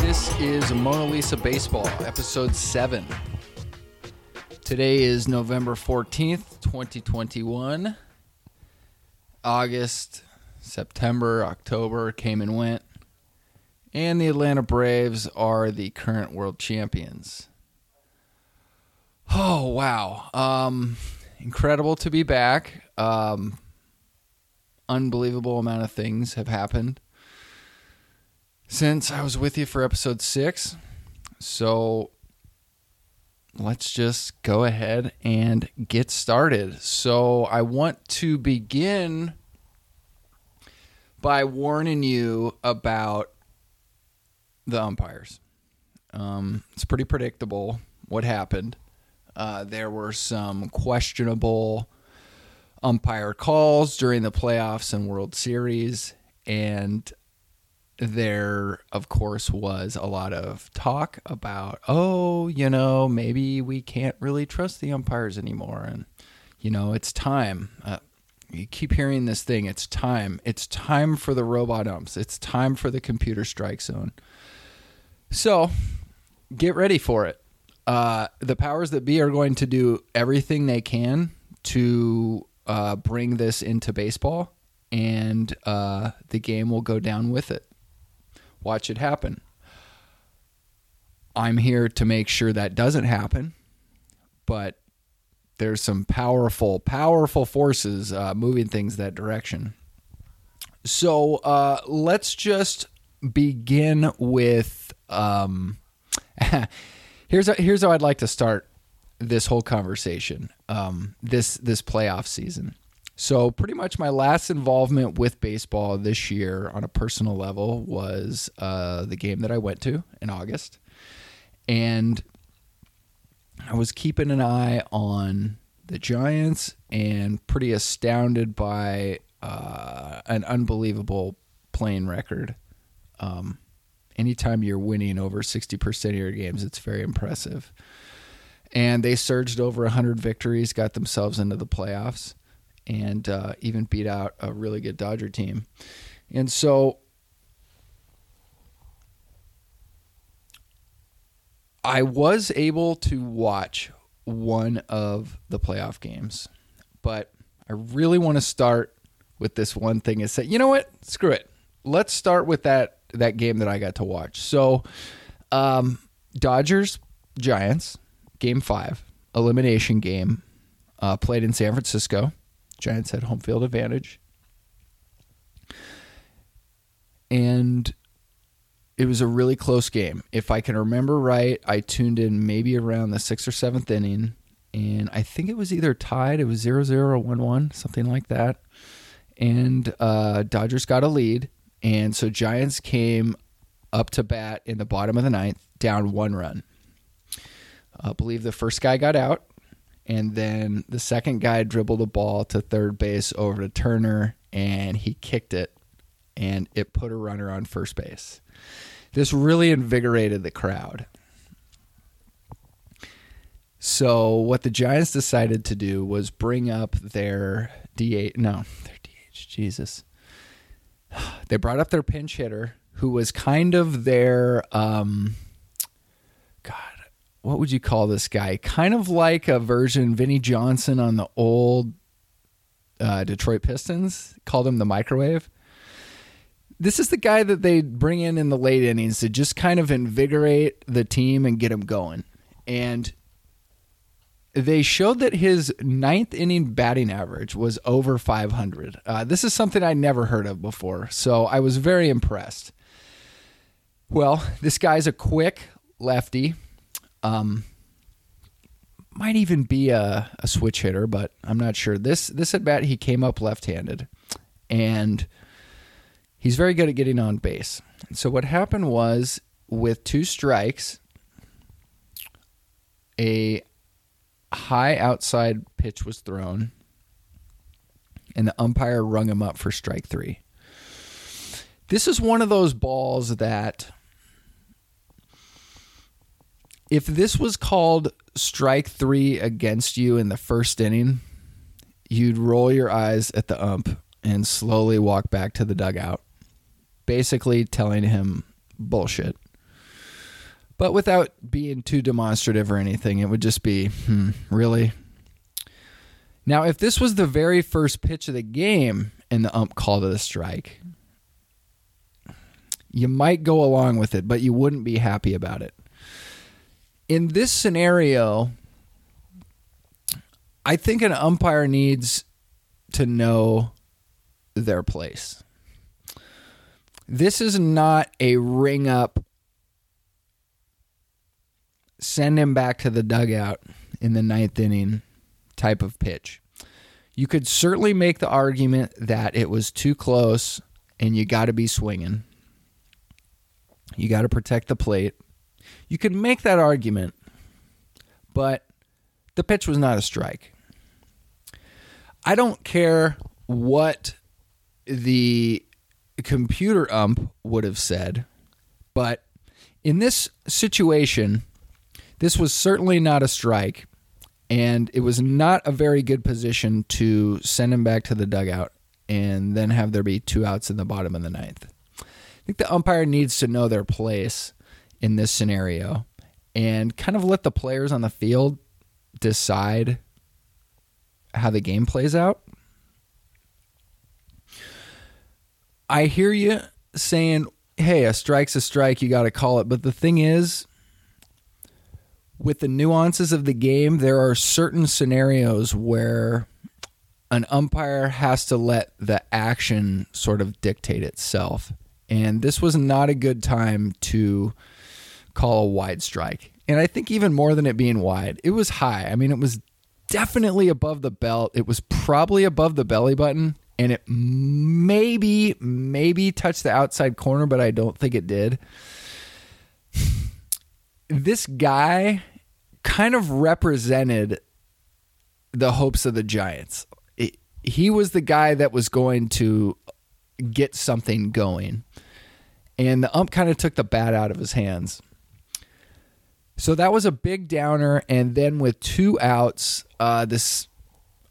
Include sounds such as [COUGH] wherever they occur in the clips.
This is Mona Lisa Baseball, episode 7. Today is November 14th, 2021. August, September, October came and went. And the Atlanta Braves are the current world champions. Oh, wow. Um, incredible to be back. Um, unbelievable amount of things have happened since I was with you for episode six. So let's just go ahead and get started. So I want to begin by warning you about the umpires. Um, it's pretty predictable what happened. Uh, there were some questionable umpire calls during the playoffs and World Series, and there, of course, was a lot of talk about, oh, you know, maybe we can't really trust the umpires anymore. And, you know, it's time. Uh, you keep hearing this thing. It's time. It's time for the robot umps. It's time for the computer strike zone. So get ready for it. Uh, the powers that be are going to do everything they can to uh, bring this into baseball, and uh, the game will go down with it. Watch it happen. I'm here to make sure that doesn't happen, but there's some powerful, powerful forces uh, moving things that direction. So uh, let's just begin with. Um, [LAUGHS] here's here's how I'd like to start this whole conversation. Um, this this playoff season. So, pretty much my last involvement with baseball this year on a personal level was uh, the game that I went to in August. And I was keeping an eye on the Giants and pretty astounded by uh, an unbelievable playing record. Um, anytime you're winning over 60% of your games, it's very impressive. And they surged over 100 victories, got themselves into the playoffs and uh, even beat out a really good Dodger team. And so I was able to watch one of the playoff games, but I really want to start with this one thing and say, you know what? Screw it. Let's start with that that game that I got to watch. So, um, Dodgers Giants game five elimination game uh, played in San Francisco. Giants had home field advantage. And it was a really close game. If I can remember right, I tuned in maybe around the sixth or seventh inning, and I think it was either tied, it was 0 0 or 1 1, something like that. And uh, Dodgers got a lead. And so Giants came up to bat in the bottom of the ninth, down one run. I believe the first guy got out and then the second guy dribbled the ball to third base over to Turner and he kicked it and it put a runner on first base. This really invigorated the crowd. So what the Giants decided to do was bring up their DH no, their DH, Jesus. [SIGHS] They brought up their pinch hitter who was kind of their um what would you call this guy? Kind of like a version Vinnie Johnson on the old uh, Detroit Pistons. Called him the microwave. This is the guy that they bring in in the late innings to just kind of invigorate the team and get them going. And they showed that his ninth inning batting average was over 500. Uh, this is something I never heard of before, so I was very impressed. Well, this guy's a quick lefty um, might even be a, a switch hitter, but I'm not sure. This this at bat he came up left-handed, and he's very good at getting on base. So what happened was with two strikes, a high outside pitch was thrown, and the umpire rung him up for strike three. This is one of those balls that if this was called strike three against you in the first inning, you'd roll your eyes at the ump and slowly walk back to the dugout. basically telling him bullshit. But without being too demonstrative or anything, it would just be, hmm, really? Now, if this was the very first pitch of the game and the ump called it a strike, you might go along with it, but you wouldn't be happy about it. In this scenario, I think an umpire needs to know their place. This is not a ring up, send him back to the dugout in the ninth inning type of pitch. You could certainly make the argument that it was too close and you got to be swinging. You got to protect the plate. You could make that argument, but the pitch was not a strike. I don't care what the computer ump would have said, but in this situation, this was certainly not a strike, and it was not a very good position to send him back to the dugout and then have there be two outs in the bottom of the ninth. I think the umpire needs to know their place in this scenario and kind of let the players on the field decide how the game plays out. I hear you saying, hey, a strike's a strike, you got to call it. But the thing is, with the nuances of the game, there are certain scenarios where an umpire has to let the action sort of dictate itself. And this was not a good time to call a wide strike. And I think even more than it being wide, it was high. I mean, it was definitely above the belt. It was probably above the belly button. And it maybe, maybe touched the outside corner, but I don't think it did. This guy kind of represented the hopes of the Giants. It, he was the guy that was going to get something going. And the ump kind of took the bat out of his hands. So that was a big downer. And then with two outs, uh, this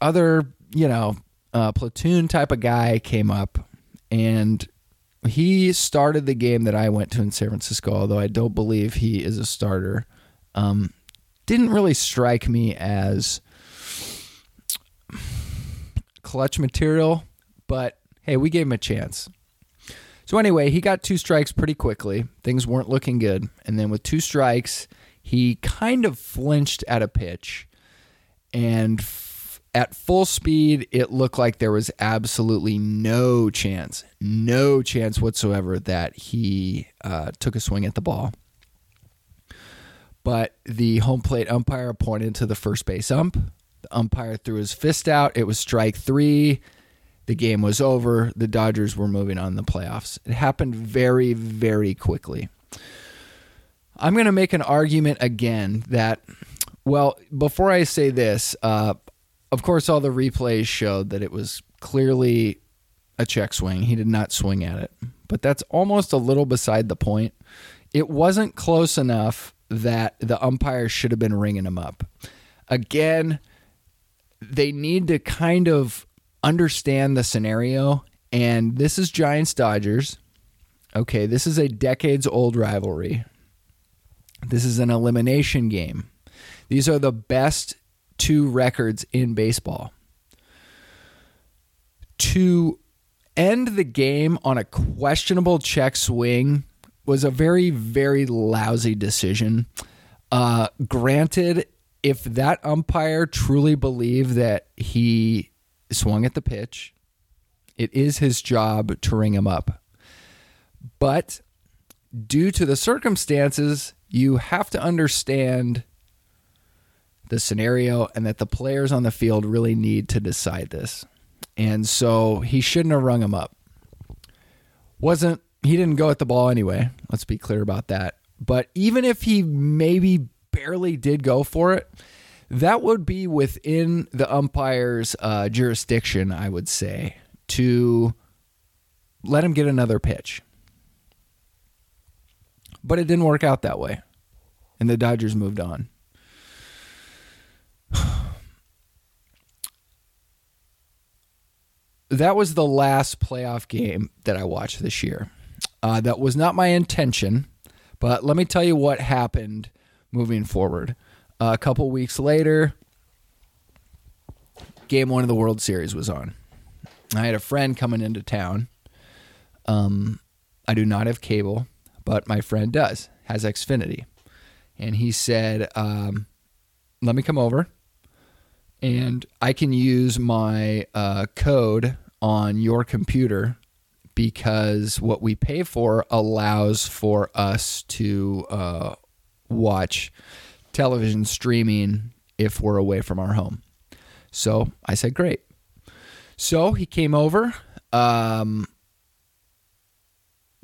other, you know, uh, platoon type of guy came up and he started the game that I went to in San Francisco, although I don't believe he is a starter. Um, didn't really strike me as clutch material, but hey, we gave him a chance. So anyway, he got two strikes pretty quickly. Things weren't looking good. And then with two strikes, he kind of flinched at a pitch. And f- at full speed, it looked like there was absolutely no chance, no chance whatsoever that he uh, took a swing at the ball. But the home plate umpire pointed to the first base ump. The umpire threw his fist out. It was strike three. The game was over. The Dodgers were moving on the playoffs. It happened very, very quickly. I'm going to make an argument again that, well, before I say this, uh, of course, all the replays showed that it was clearly a check swing. He did not swing at it, but that's almost a little beside the point. It wasn't close enough that the umpire should have been ringing him up. Again, they need to kind of understand the scenario. And this is Giants Dodgers. Okay, this is a decades old rivalry. This is an elimination game. These are the best two records in baseball. To end the game on a questionable check swing was a very, very lousy decision. Uh, granted, if that umpire truly believed that he swung at the pitch, it is his job to ring him up. But due to the circumstances, you have to understand the scenario and that the players on the field really need to decide this. And so he shouldn't have rung him up. Wasn't he didn't go at the ball anyway. Let's be clear about that. But even if he maybe barely did go for it, that would be within the umpire's uh, jurisdiction, I would say, to let him get another pitch. But it didn't work out that way. And the Dodgers moved on. [SIGHS] that was the last playoff game that I watched this year. Uh, that was not my intention, but let me tell you what happened moving forward. Uh, a couple weeks later, game one of the World Series was on. I had a friend coming into town. Um, I do not have cable, but my friend does, has Xfinity. And he said, um, let me come over and I can use my uh, code on your computer because what we pay for allows for us to uh, watch television streaming if we're away from our home. So I said, great. So he came over, um,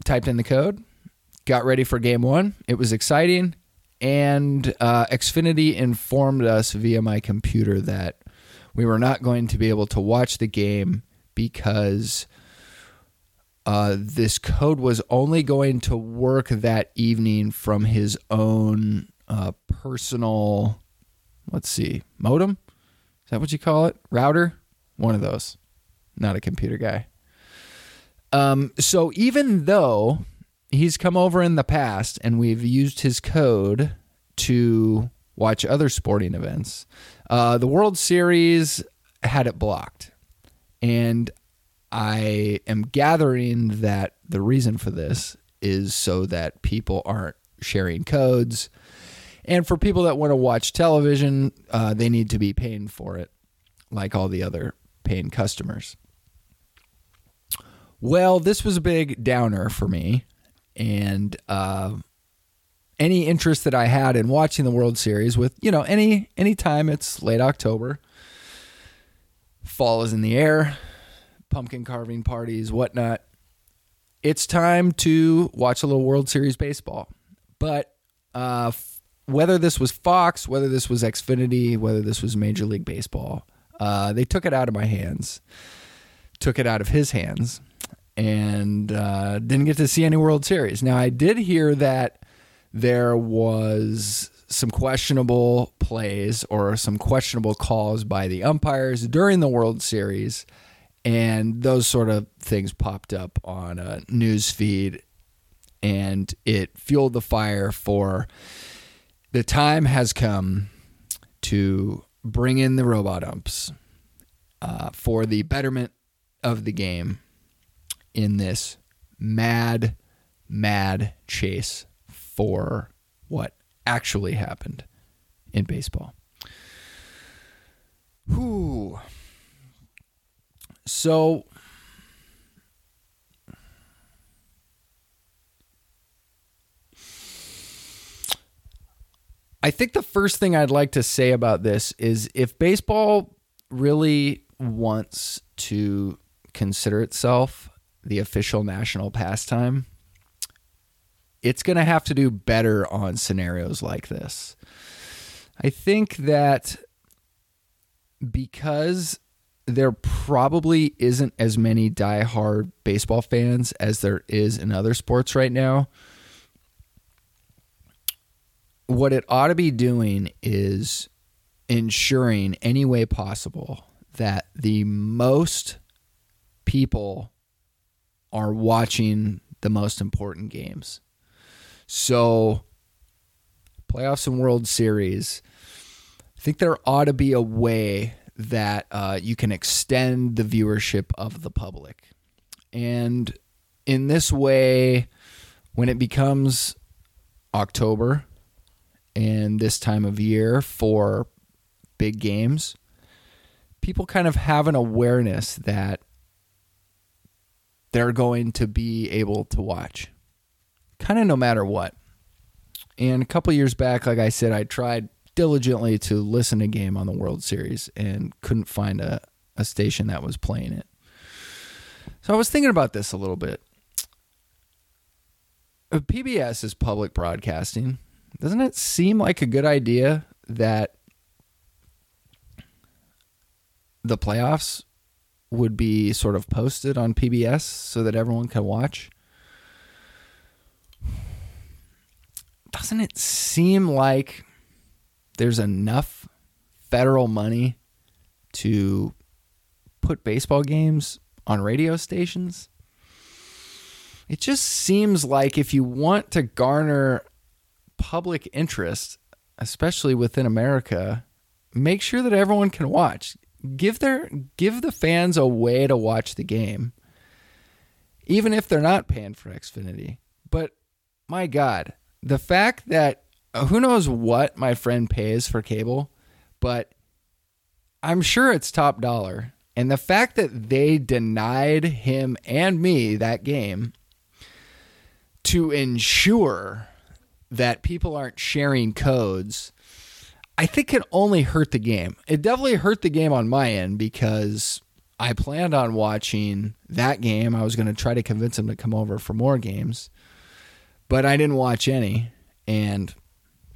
typed in the code, got ready for game one. It was exciting. And uh, Xfinity informed us via my computer that we were not going to be able to watch the game because uh, this code was only going to work that evening from his own uh, personal, let's see, modem? Is that what you call it? Router? One of those. Not a computer guy. Um, so even though he's come over in the past and we've used his code to watch other sporting events, uh, the World Series had it blocked. And I am gathering that the reason for this is so that people aren't sharing codes. And for people that want to watch television, uh, they need to be paying for it, like all the other paying customers. Well, this was a big downer for me. And uh, any interest that I had in watching the World Series with, you know, any any time it's late October, fall is in the air, pumpkin carving parties, whatnot. It's time to watch a little World Series baseball. But uh, f- whether this was Fox, whether this was Xfinity, whether this was Major League Baseball, uh, they took it out of my hands, took it out of his hands, and uh, didn't get to see any World Series. Now, I did hear that there was some questionable plays or some questionable calls by the umpires during the World Series, and those sort of things popped up on a news feed, and it fueled the fire for the time has come to bring in the robot umps uh, for the betterment of the game in this mad, mad chase for what actually happened in baseball. Whew. So I think the first thing I'd like to say about this is if baseball really wants to consider itself the official national pastime, it's going to have to do better on scenarios like this. I think that because there probably isn't as many die-hard baseball fans as there is in other sports right now. What it ought to be doing is ensuring any way possible that the most people are watching the most important games. So, playoffs and World Series, I think there ought to be a way that uh, you can extend the viewership of the public. And in this way, when it becomes October and this time of year for big games, people kind of have an awareness that they're going to be able to watch kind of no matter what. And a couple years back, like I said, I tried diligently to listen to a game on the World Series and couldn't find a, a station that was playing it. So I was thinking about this a little bit. Uh, PBS is public broadcasting. Doesn't it seem like a good idea that the playoffs would be sort of posted on PBS so that everyone can watch? doesn't it seem like there's enough federal money to put baseball games on radio stations? it just seems like if you want to garner public interest, especially within America, make sure that everyone can watch. Give their give the fans a way to watch the game. Even if they're not paying for Xfinity. But my god, the fact that uh, who knows what my friend pays for cable, but I'm sure it's top dollar. And the fact that they denied him and me that game to ensure that people aren't sharing codes, I think it only hurt the game. It definitely hurt the game on my end because I planned on watching that game. I was going to try to convince him to come over for more games, but I didn't watch any. And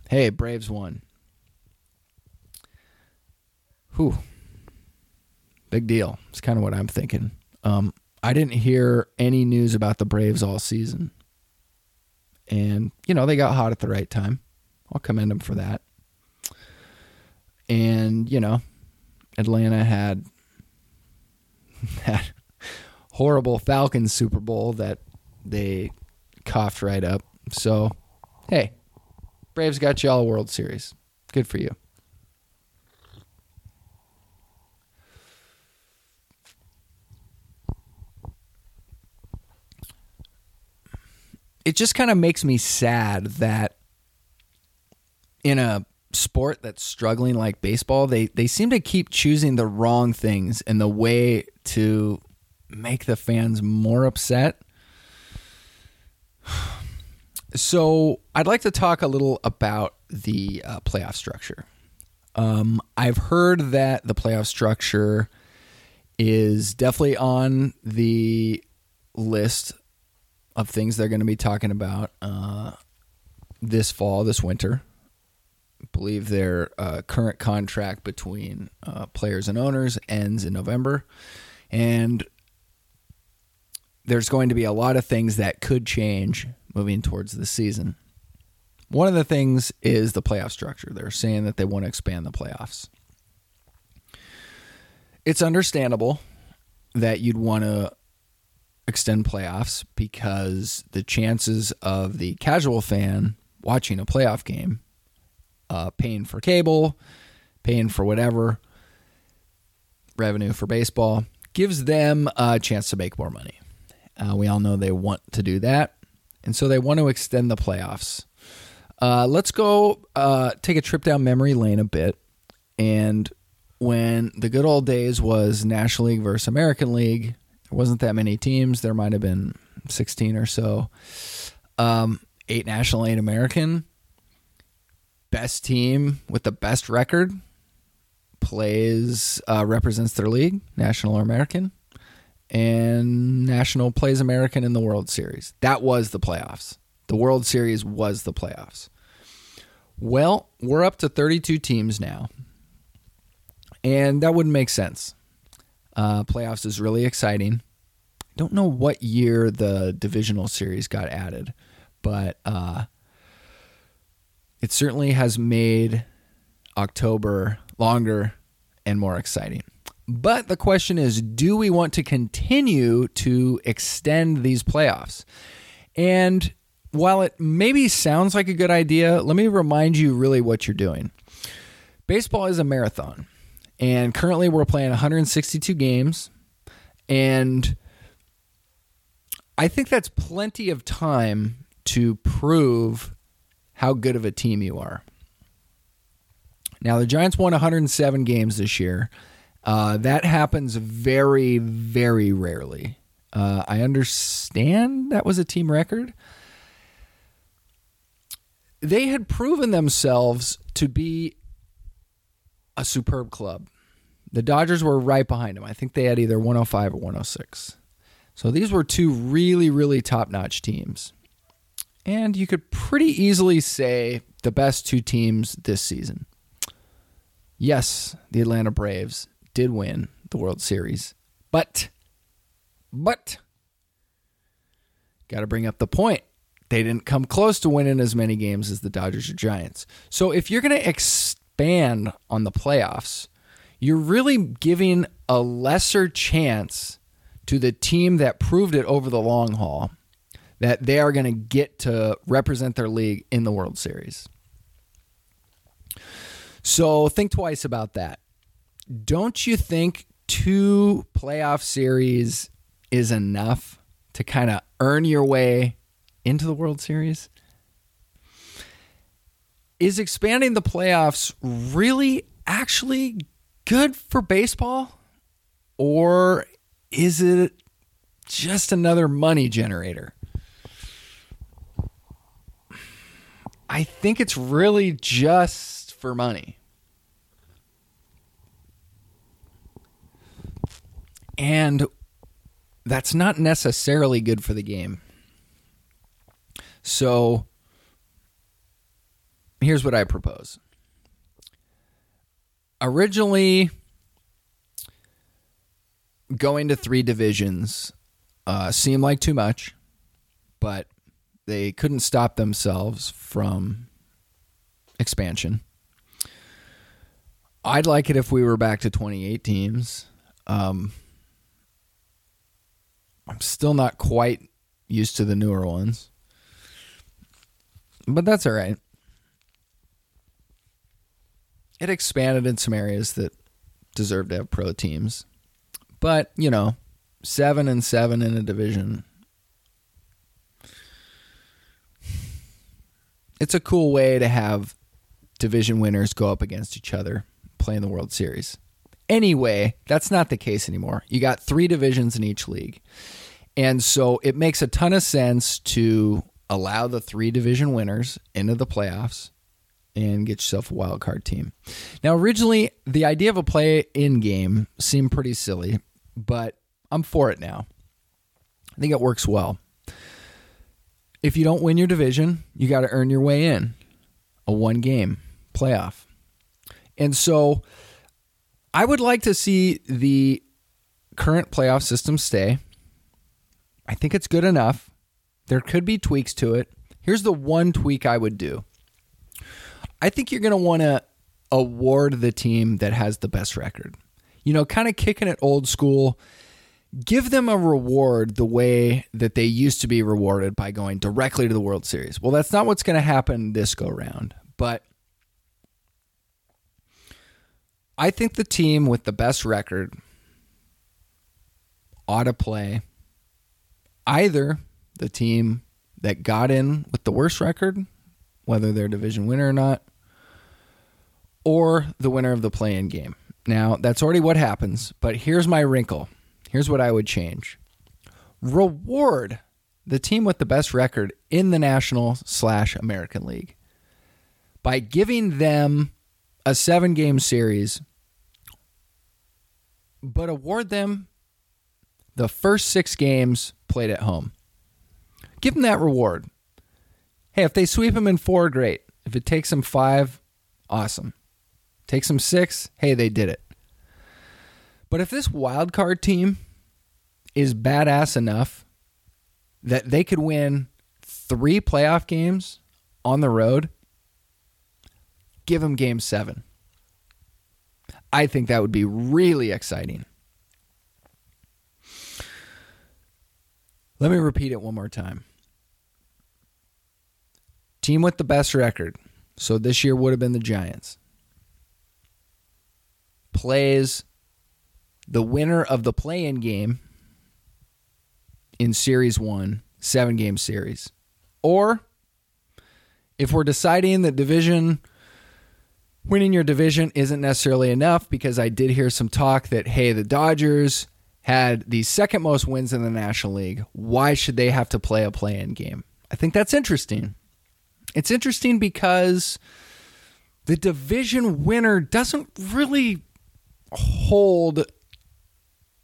hey, Braves won. Whew. Big deal. It's kind of what I'm thinking. Um, I didn't hear any news about the Braves all season. And, you know, they got hot at the right time. I'll commend them for that. And, you know, Atlanta had [LAUGHS] that horrible Falcons Super Bowl that they coughed right up. So, hey, Braves got you all a World Series. Good for you. it just kind of makes me sad that in a sport that's struggling like baseball, they they seem to keep choosing the wrong things and the way to make the fans more upset. [SIGHS] So, I'd like to talk a little about the uh, playoff structure. Um, I've heard that the playoff structure is definitely on the list of things they're going to be talking about uh, this fall, this winter. Believe their uh, current contract between uh, players and owners ends in November. And there's going to be a lot of things that could change moving towards the season. One of the things is the playoff structure. They're saying that they want to expand the playoffs. It's understandable that you'd want to extend playoffs because the chances of the casual fan watching a playoff game, uh, paying for cable, paying for whatever revenue for baseball, gives them a chance to make more money. Uh, we all know they want to do that, and so they want to extend the playoffs. Uh, let's go uh, take a trip down memory lane a bit. And when the good old days was National League versus American League, there wasn't that many teams. There might have been 16 or so. Um, eight National, eight American. Best team with the best record plays uh, represents their league, National or American, and National plays American in the World Series. That was the playoffs. The World Series was the playoffs. Well, we're up to 32 teams now, and that wouldn't make sense. Uh, playoffs is really exciting. Don't know what year the divisional series got added, but uh, it certainly has made October longer and more exciting. But the question is do we want to continue to extend these playoffs? And while it maybe sounds like a good idea, let me remind you really what you're doing. Baseball is a marathon. And currently we're playing 162 games. And I think that's plenty of time to prove how good of a team you are. Now, the Giants won 107 games this year. Uh, that happens very, very rarely. Uh, I understand that was a team record. They had proven themselves to be a superb club. The Dodgers were right behind them. I think they had either 105 or 106. So these were two really, really top notch teams. And you could pretty easily say the best two teams this season. Yes, the Atlanta Braves did win the World Series, but, but, got to bring up the point. They didn't come close to winning as many games as the Dodgers or Giants. So if you're going to expand on the playoffs, you're really giving a lesser chance to the team that proved it over the long haul that they are going to get to represent their league in the World Series. So think twice about that. Don't you think two playoff series is enough to kind of earn your way into the World Series? Is expanding the playoffs really actually good for baseball? Or is it just another money generator? I think it's really just for money. And that's not necessarily good for the game. So here's what I propose. Originally, going to three divisions uh, seemed like too much, but they couldn't stop themselves from expansion. I'd like it if we were back to 28 teams. Um, I'm still not quite used to the newer ones, but that's all right. It expanded in some areas that deserve to have pro teams. But, you know, seven and seven in a division. It's a cool way to have division winners go up against each other, play in the World Series. Anyway, that's not the case anymore. You got three divisions in each league. And so it makes a ton of sense to allow the three division winners into the playoffs and get yourself a wild card team. Now, originally, the idea of a play in game seemed pretty silly but I'm for it now. I think it works well. If you don't win your division, you got to earn your way in a one game playoff. And so I would like to see the current playoff system stay. I think it's good enough. There could be tweaks to it. Here's the one tweak I would do I think you're going to want to award the team that has the best record you know, kind of kicking it old school. Give them a reward the way that they used to be rewarded by going directly to the World Series. Well, that's not what's going to happen this go round, but I think the team with the best record ought to play either the team that got in with the worst record, whether they're division winner or not, or the winner of the play in game. Now, that's already what happens, but here's my wrinkle. Here's what I would change reward the team with the best record in the National slash American League by giving them a seven game series, but award them the first six games played at home. Give them that reward. Hey, if they sweep them in four, great. If it takes them five, awesome. Take some six. Hey, they did it. But if this wild card team is badass enough that they could win three playoff games on the road, give them game seven. I think that would be really exciting. Let me repeat it one more time. Team with the best record. So this year would have been the Giants plays the winner of the play in game in Series 1, seven game series. Or if we're deciding that division, winning your division isn't necessarily enough, because I did hear some talk that, hey, the Dodgers had the second most wins in the National League. Why should they have to play a play in game? I think that's interesting. It's interesting because the division winner doesn't really hold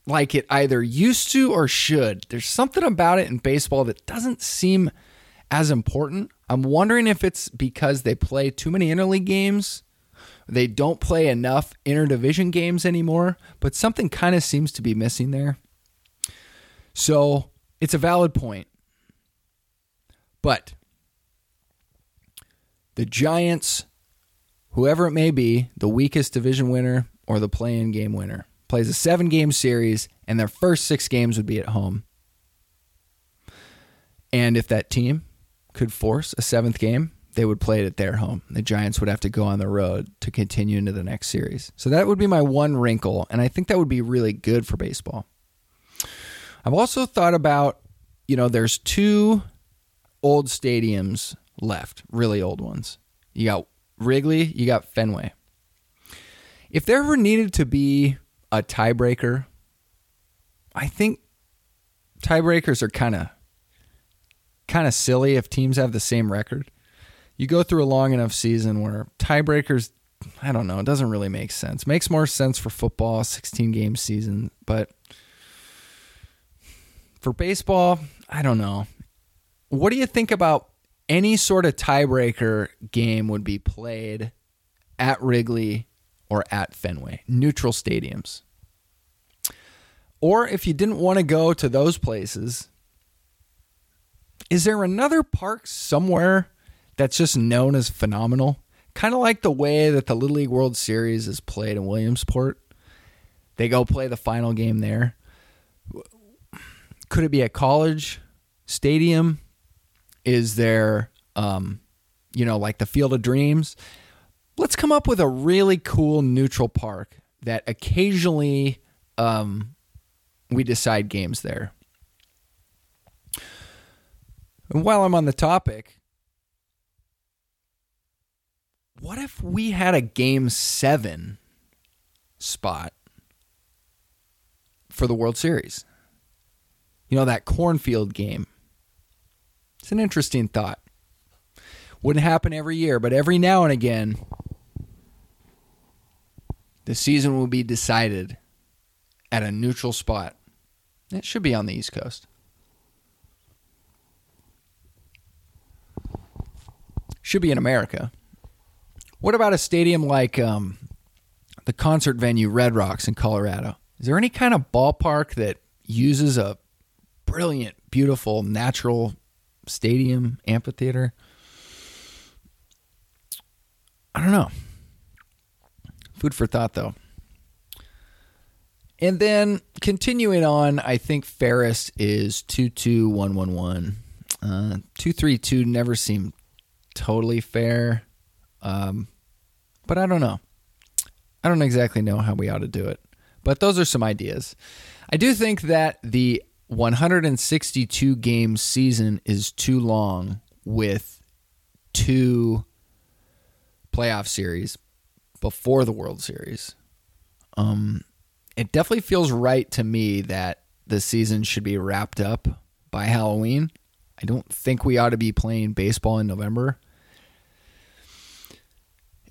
like it either used to or should. There's something about it in baseball that doesn't seem as important. I'm wondering if it's because they play too many interleague games. They don't play enough interdivision games anymore, but something kind of seems to be missing there. So it's a valid point. But the Giants, whoever it may be, the weakest division winner, or the play in game winner. Plays a seven game series, and their first six games would be at home. And if that team could force a seventh game, they would play it at their home. The Giants would have to go on the road to continue into the next series. So that would be my one wrinkle, and I think that would be really good for baseball. I've also thought about, you know, there's two old stadiums left, really old ones. You got Wrigley, you got Fenway. If there ever needed to be a tiebreaker, I think tiebreakers are kind of kind of silly if teams have the same record. You go through a long enough season where tiebreakers I don't know, it doesn't really make sense. Makes more sense for football, 16 game season, but for baseball, I don't know. What do you think about any sort of tiebreaker game would be played at Wrigley or at Fenway, neutral stadiums? Or if you didn't want to go to those places, is there another park somewhere that's just known as phenomenal? Kind of like the way that the Little League World Series is played in Williamsport. They go play the final game there. Could it be a college stadium? Is there, um, you know, like the Field of Dreams? Let's come up with a really cool neutral park that occasionally um, we decide games there. And while I'm on the topic, what if we had a game seven spot for the World Series? You know, that cornfield game. It's an interesting thought. Wouldn't happen every year, but every now and again, the season will be decided at a neutral spot. It should be on the East Coast. Should be in America. What about a stadium like um, the concert venue Red Rocks in Colorado? Is there any kind of ballpark that uses a brilliant, beautiful, natural stadium, amphitheater? I don't know. Food for thought, though. And then continuing on, I think Ferris is 22111. Uh, 232 never seemed totally fair. Um, but I don't know. I don't exactly know how we ought to do it. But those are some ideas. I do think that the 162 game season is too long with two playoff series before the World Series. Um, it definitely feels right to me that the season should be wrapped up by Halloween. I don't think we ought to be playing baseball in November.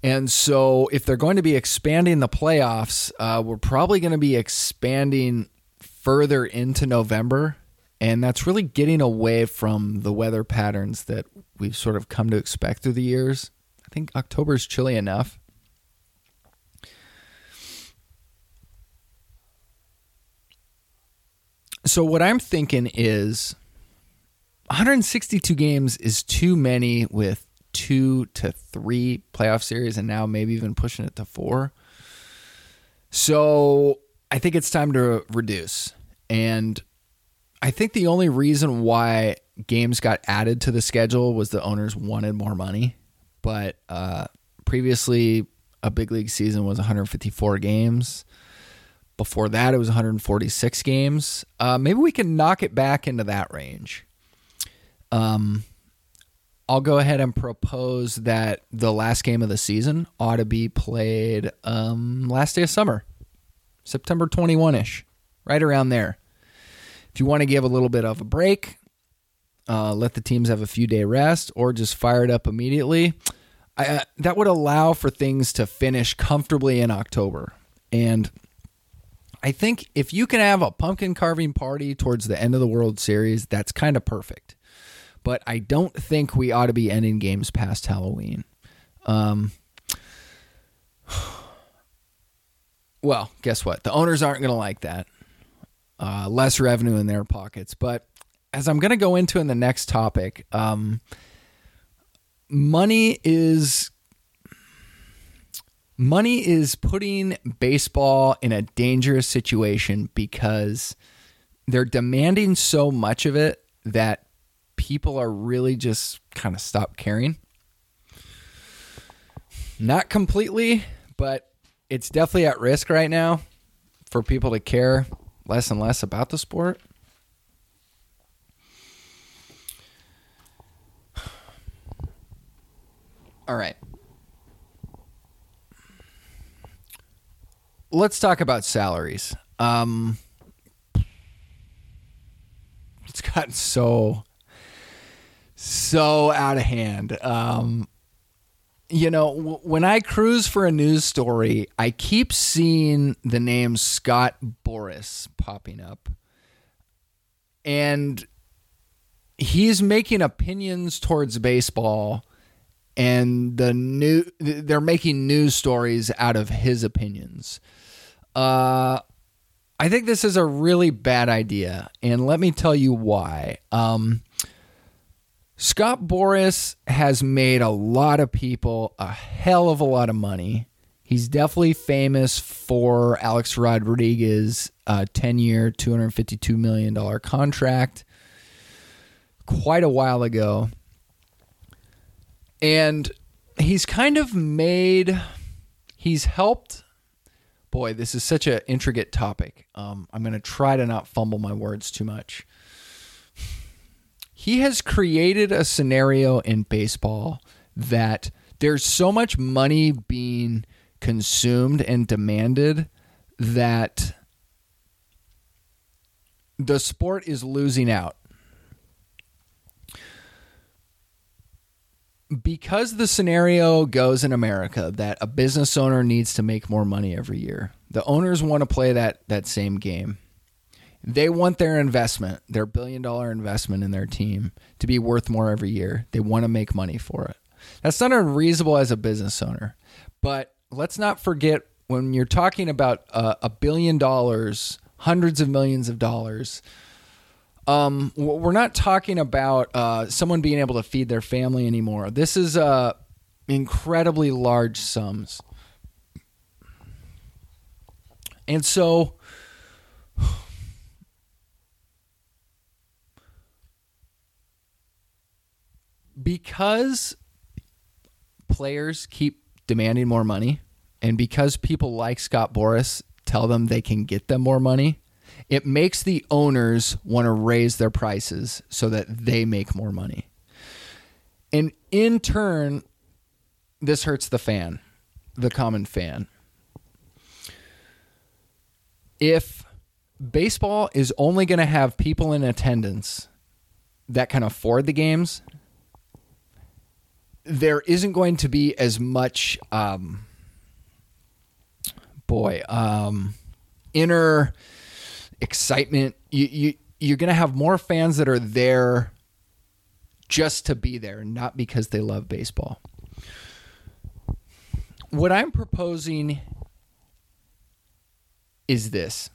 And so, if they're going to be expanding the playoffs, uh, we're probably going to be expanding further into November. And that's really getting away from the weather patterns that we've sort of come to expect through the years. I think October is chilly enough. So, what I'm thinking is 162 games is too many with two to three playoff series, and now maybe even pushing it to four. So, I think it's time to reduce. And I think the only reason why games got added to the schedule was the owners wanted more money. But uh, previously, a big league season was 154 games. Before that, it was 146 games. Uh, maybe we can knock it back into that range. Um, I'll go ahead and propose that the last game of the season ought to be played um, last day of summer, September 21 ish, right around there. If you want to give a little bit of a break, uh, let the teams have a few day rest, or just fire it up immediately, I, uh, that would allow for things to finish comfortably in October. And I think if you can have a pumpkin carving party towards the end of the World Series, that's kind of perfect. But I don't think we ought to be ending games past Halloween. Um, [SIGHS] well, guess what? The owners aren't going to like that. Uh, less revenue in their pockets. But as I'm going to go into in the next topic, um, money is money is putting baseball in a dangerous situation because they're demanding so much of it that people are really just kind of stop caring. Not completely, but it's definitely at risk right now for people to care less and less about the sport. [SIGHS] All right. Let's talk about salaries. Um, it's gotten so so out of hand. Um, you know, w- when I cruise for a news story, I keep seeing the name Scott Boras popping up. And he's making opinions towards baseball and the new they're making news stories out of his opinions. Uh I think this is a really bad idea, and let me tell you why. Um, Scott Boras has made a lot of people a hell of a lot of money. He's definitely famous for Alex Rodriguez' uh, 10 year, $252 million contract quite a while ago. And he's kind of made, he's helped. Boy, this is such an intricate topic. Um, I'm going to try to not fumble my words too much he has created a scenario in baseball that there's so much money being consumed and demanded that the sport is losing out. Because the scenario goes in America that a business owner needs to make more money every year, the owners want to play that, that same game. They want their investment, their billion dollar investment in their team to be worth more every year. They want to make money for it. That's not unreasonable as a business owner. But let's not forget when you're talking about uh, a billion dollars, hundreds of millions of dollars, um, we're not talking about uh, someone being able to feed their family anymore. This is uh, incredibly large sums. And so because players keep demanding more money and because people like Scott Boras tell them they can get them more money, it makes the owners want to raise their prices so that they make more money. And in turn, this hurts the fan, the common fan. If baseball is only going to have people in attendance that can afford the games there isn't going to be as much um, boy um, inner excitement you, you you're to have more fans that are there just to be there not because they love baseball what i'm proposing is this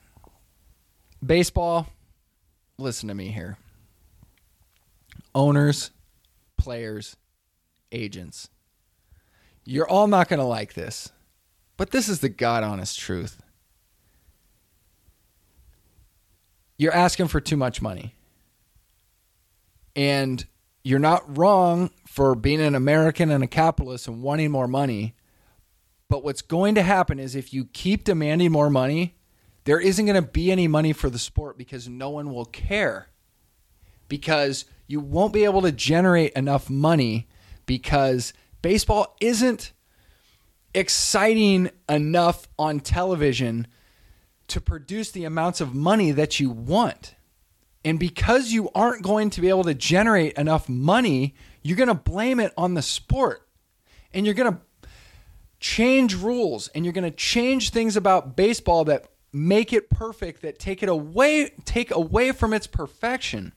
baseball listen to me here owners players agents. You're all not going to like this, but this is the God honest truth. You're asking for too much money. And you're not wrong for being an American and a capitalist and wanting more money. But what's going to happen is if you keep demanding more money, there isn't going to be any money for the sport because no one will care. Because you won't be able to generate enough money because baseball isn't exciting enough on television to produce the amounts of money that you want. And because you aren't going to be able to generate enough money, you're going to blame it on the sport. And you're going to change rules and you're going to change things about baseball that make it perfect that take it away take away from its perfection.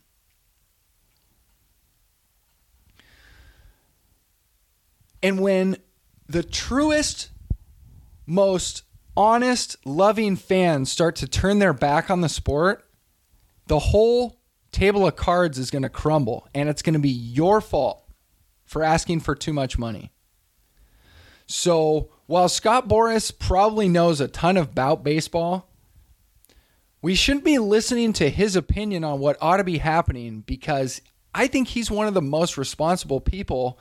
And when the truest, most honest, loving fans start to turn their back on the sport, the whole table of cards is going to crumble. And it's going to be your fault for asking for too much money. So while Scott Boras probably knows a ton about baseball, we shouldn't be listening to his opinion on what ought to be happening because I think he's one of the most responsible people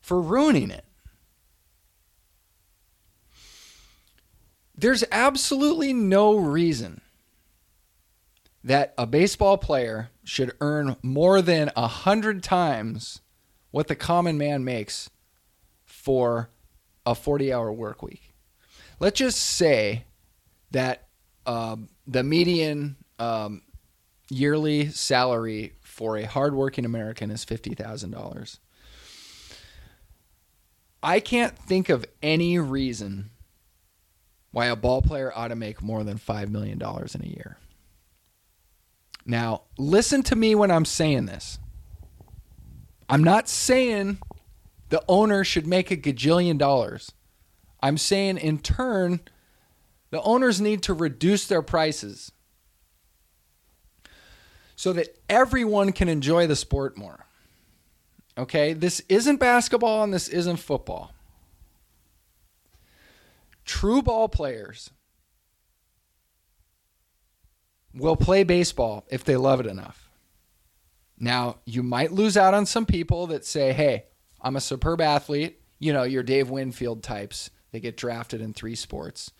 for ruining it. There's absolutely no reason that a baseball player should earn more than a hundred times what the common man makes for a 40 hour work week. Let's just say that um, the median um, yearly salary for a hardworking American is $50,000. I can't think of any reason why a ball player ought to make more than $5 million in a year. Now, listen to me when I'm saying this. I'm not saying the owner should make a gajillion dollars. I'm saying, in turn, the owners need to reduce their prices so that everyone can enjoy the sport more. Okay? This isn't basketball and this isn't football. True ball players will play baseball if they love it enough. Now, you might lose out on some people that say, hey, I'm a superb athlete. You know, your Dave Winfield types. They get drafted in three sports.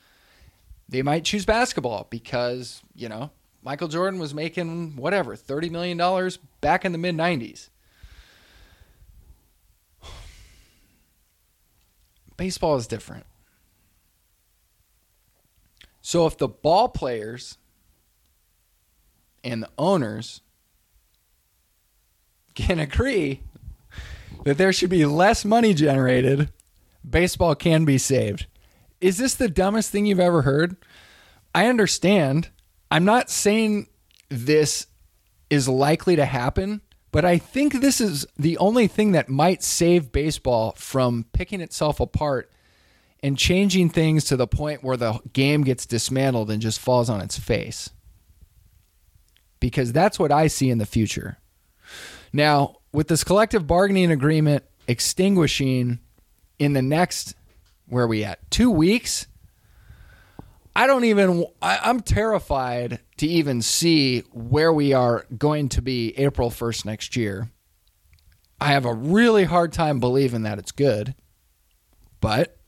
They might choose basketball because, you know, Michael Jordan was making whatever, $30 million back in the mid 90s. [SIGHS] Baseball is different. So if the ball players and the owners can agree that there should be less money generated, baseball can be saved. Is this the dumbest thing you've ever heard? I understand. I'm not saying this is likely to happen, but I think this is the only thing that might save baseball from picking itself apart and changing things to the point where the game gets dismantled and just falls on its face because that's what I see in the future. Now, with this collective bargaining agreement extinguishing in the next, where are we at? Two weeks? I don't even, I, I'm terrified to even see where we are going to be April 1st next year. I have a really hard time believing that it's good. But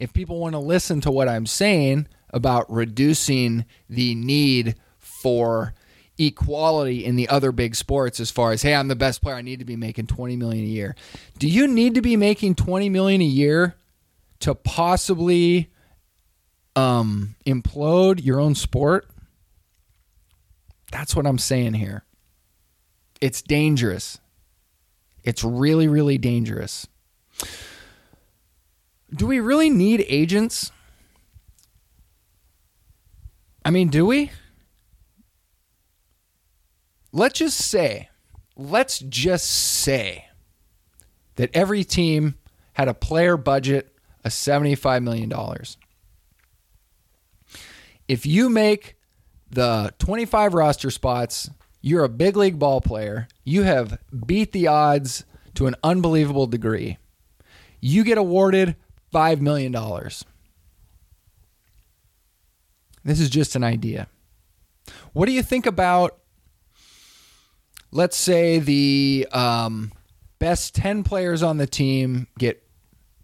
if people want to listen to what I'm saying about reducing the need for equality in the other big sports as far as hey I'm the best player I need to be making 20 million a year. Do you need to be making 20 million a year to possibly um implode your own sport? That's what I'm saying here. It's dangerous. It's really really dangerous. Do we really need agents? I mean, do we? let's just say, let's just say that every team had a player budget of $75 million. If you make the 25 roster spots, you're a big league ball player. You have beat the odds to an unbelievable degree. You get awarded $5 million. This is just an idea. What do you think about let's say the um, best 10 players on the team get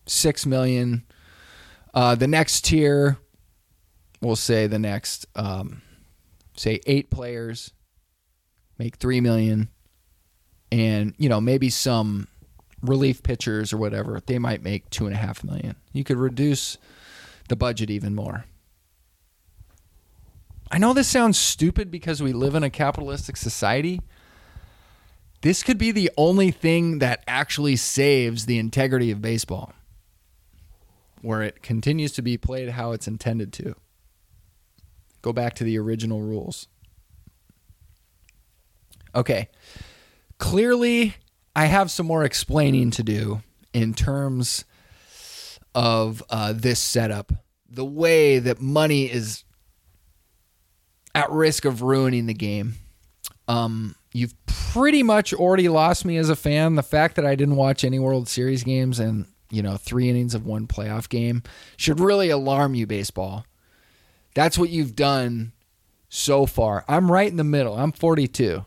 6 million uh, the next tier we'll say the next um, say eight players make 3 million and you know maybe some relief pitchers or whatever they might make two and a half million you could reduce the budget even more i know this sounds stupid because we live in a capitalistic society this could be the only thing that actually saves the integrity of baseball, where it continues to be played how it's intended to. Go back to the original rules. Okay. Clearly, I have some more explaining to do in terms of uh, this setup. The way that money is at risk of ruining the game. Um, you've pretty much already lost me as a fan. The fact that I didn't watch any World Series games and, you know, three innings of one playoff game should really alarm you, baseball. That's what you've done so far. I'm right in the middle. I'm 42.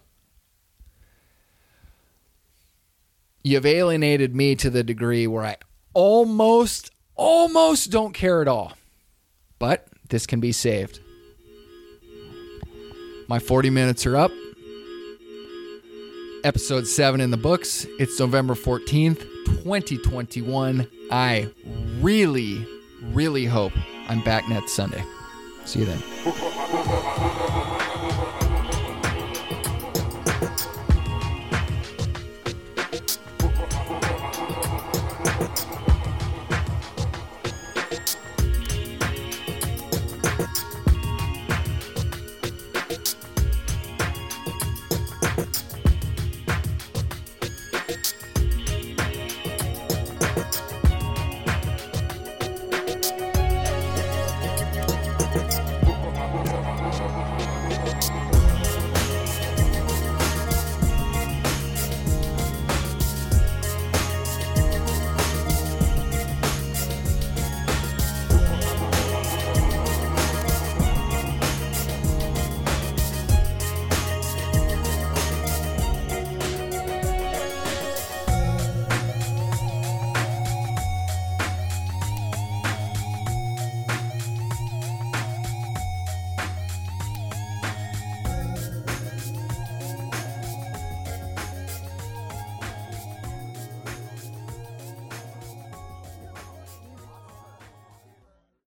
You've alienated me to the degree where I almost, almost don't care at all. But this can be saved. My 40 minutes are up. Episode 7 in the books. It's November 14th, 2021. I really, really hope I'm back next Sunday. See you then. [LAUGHS]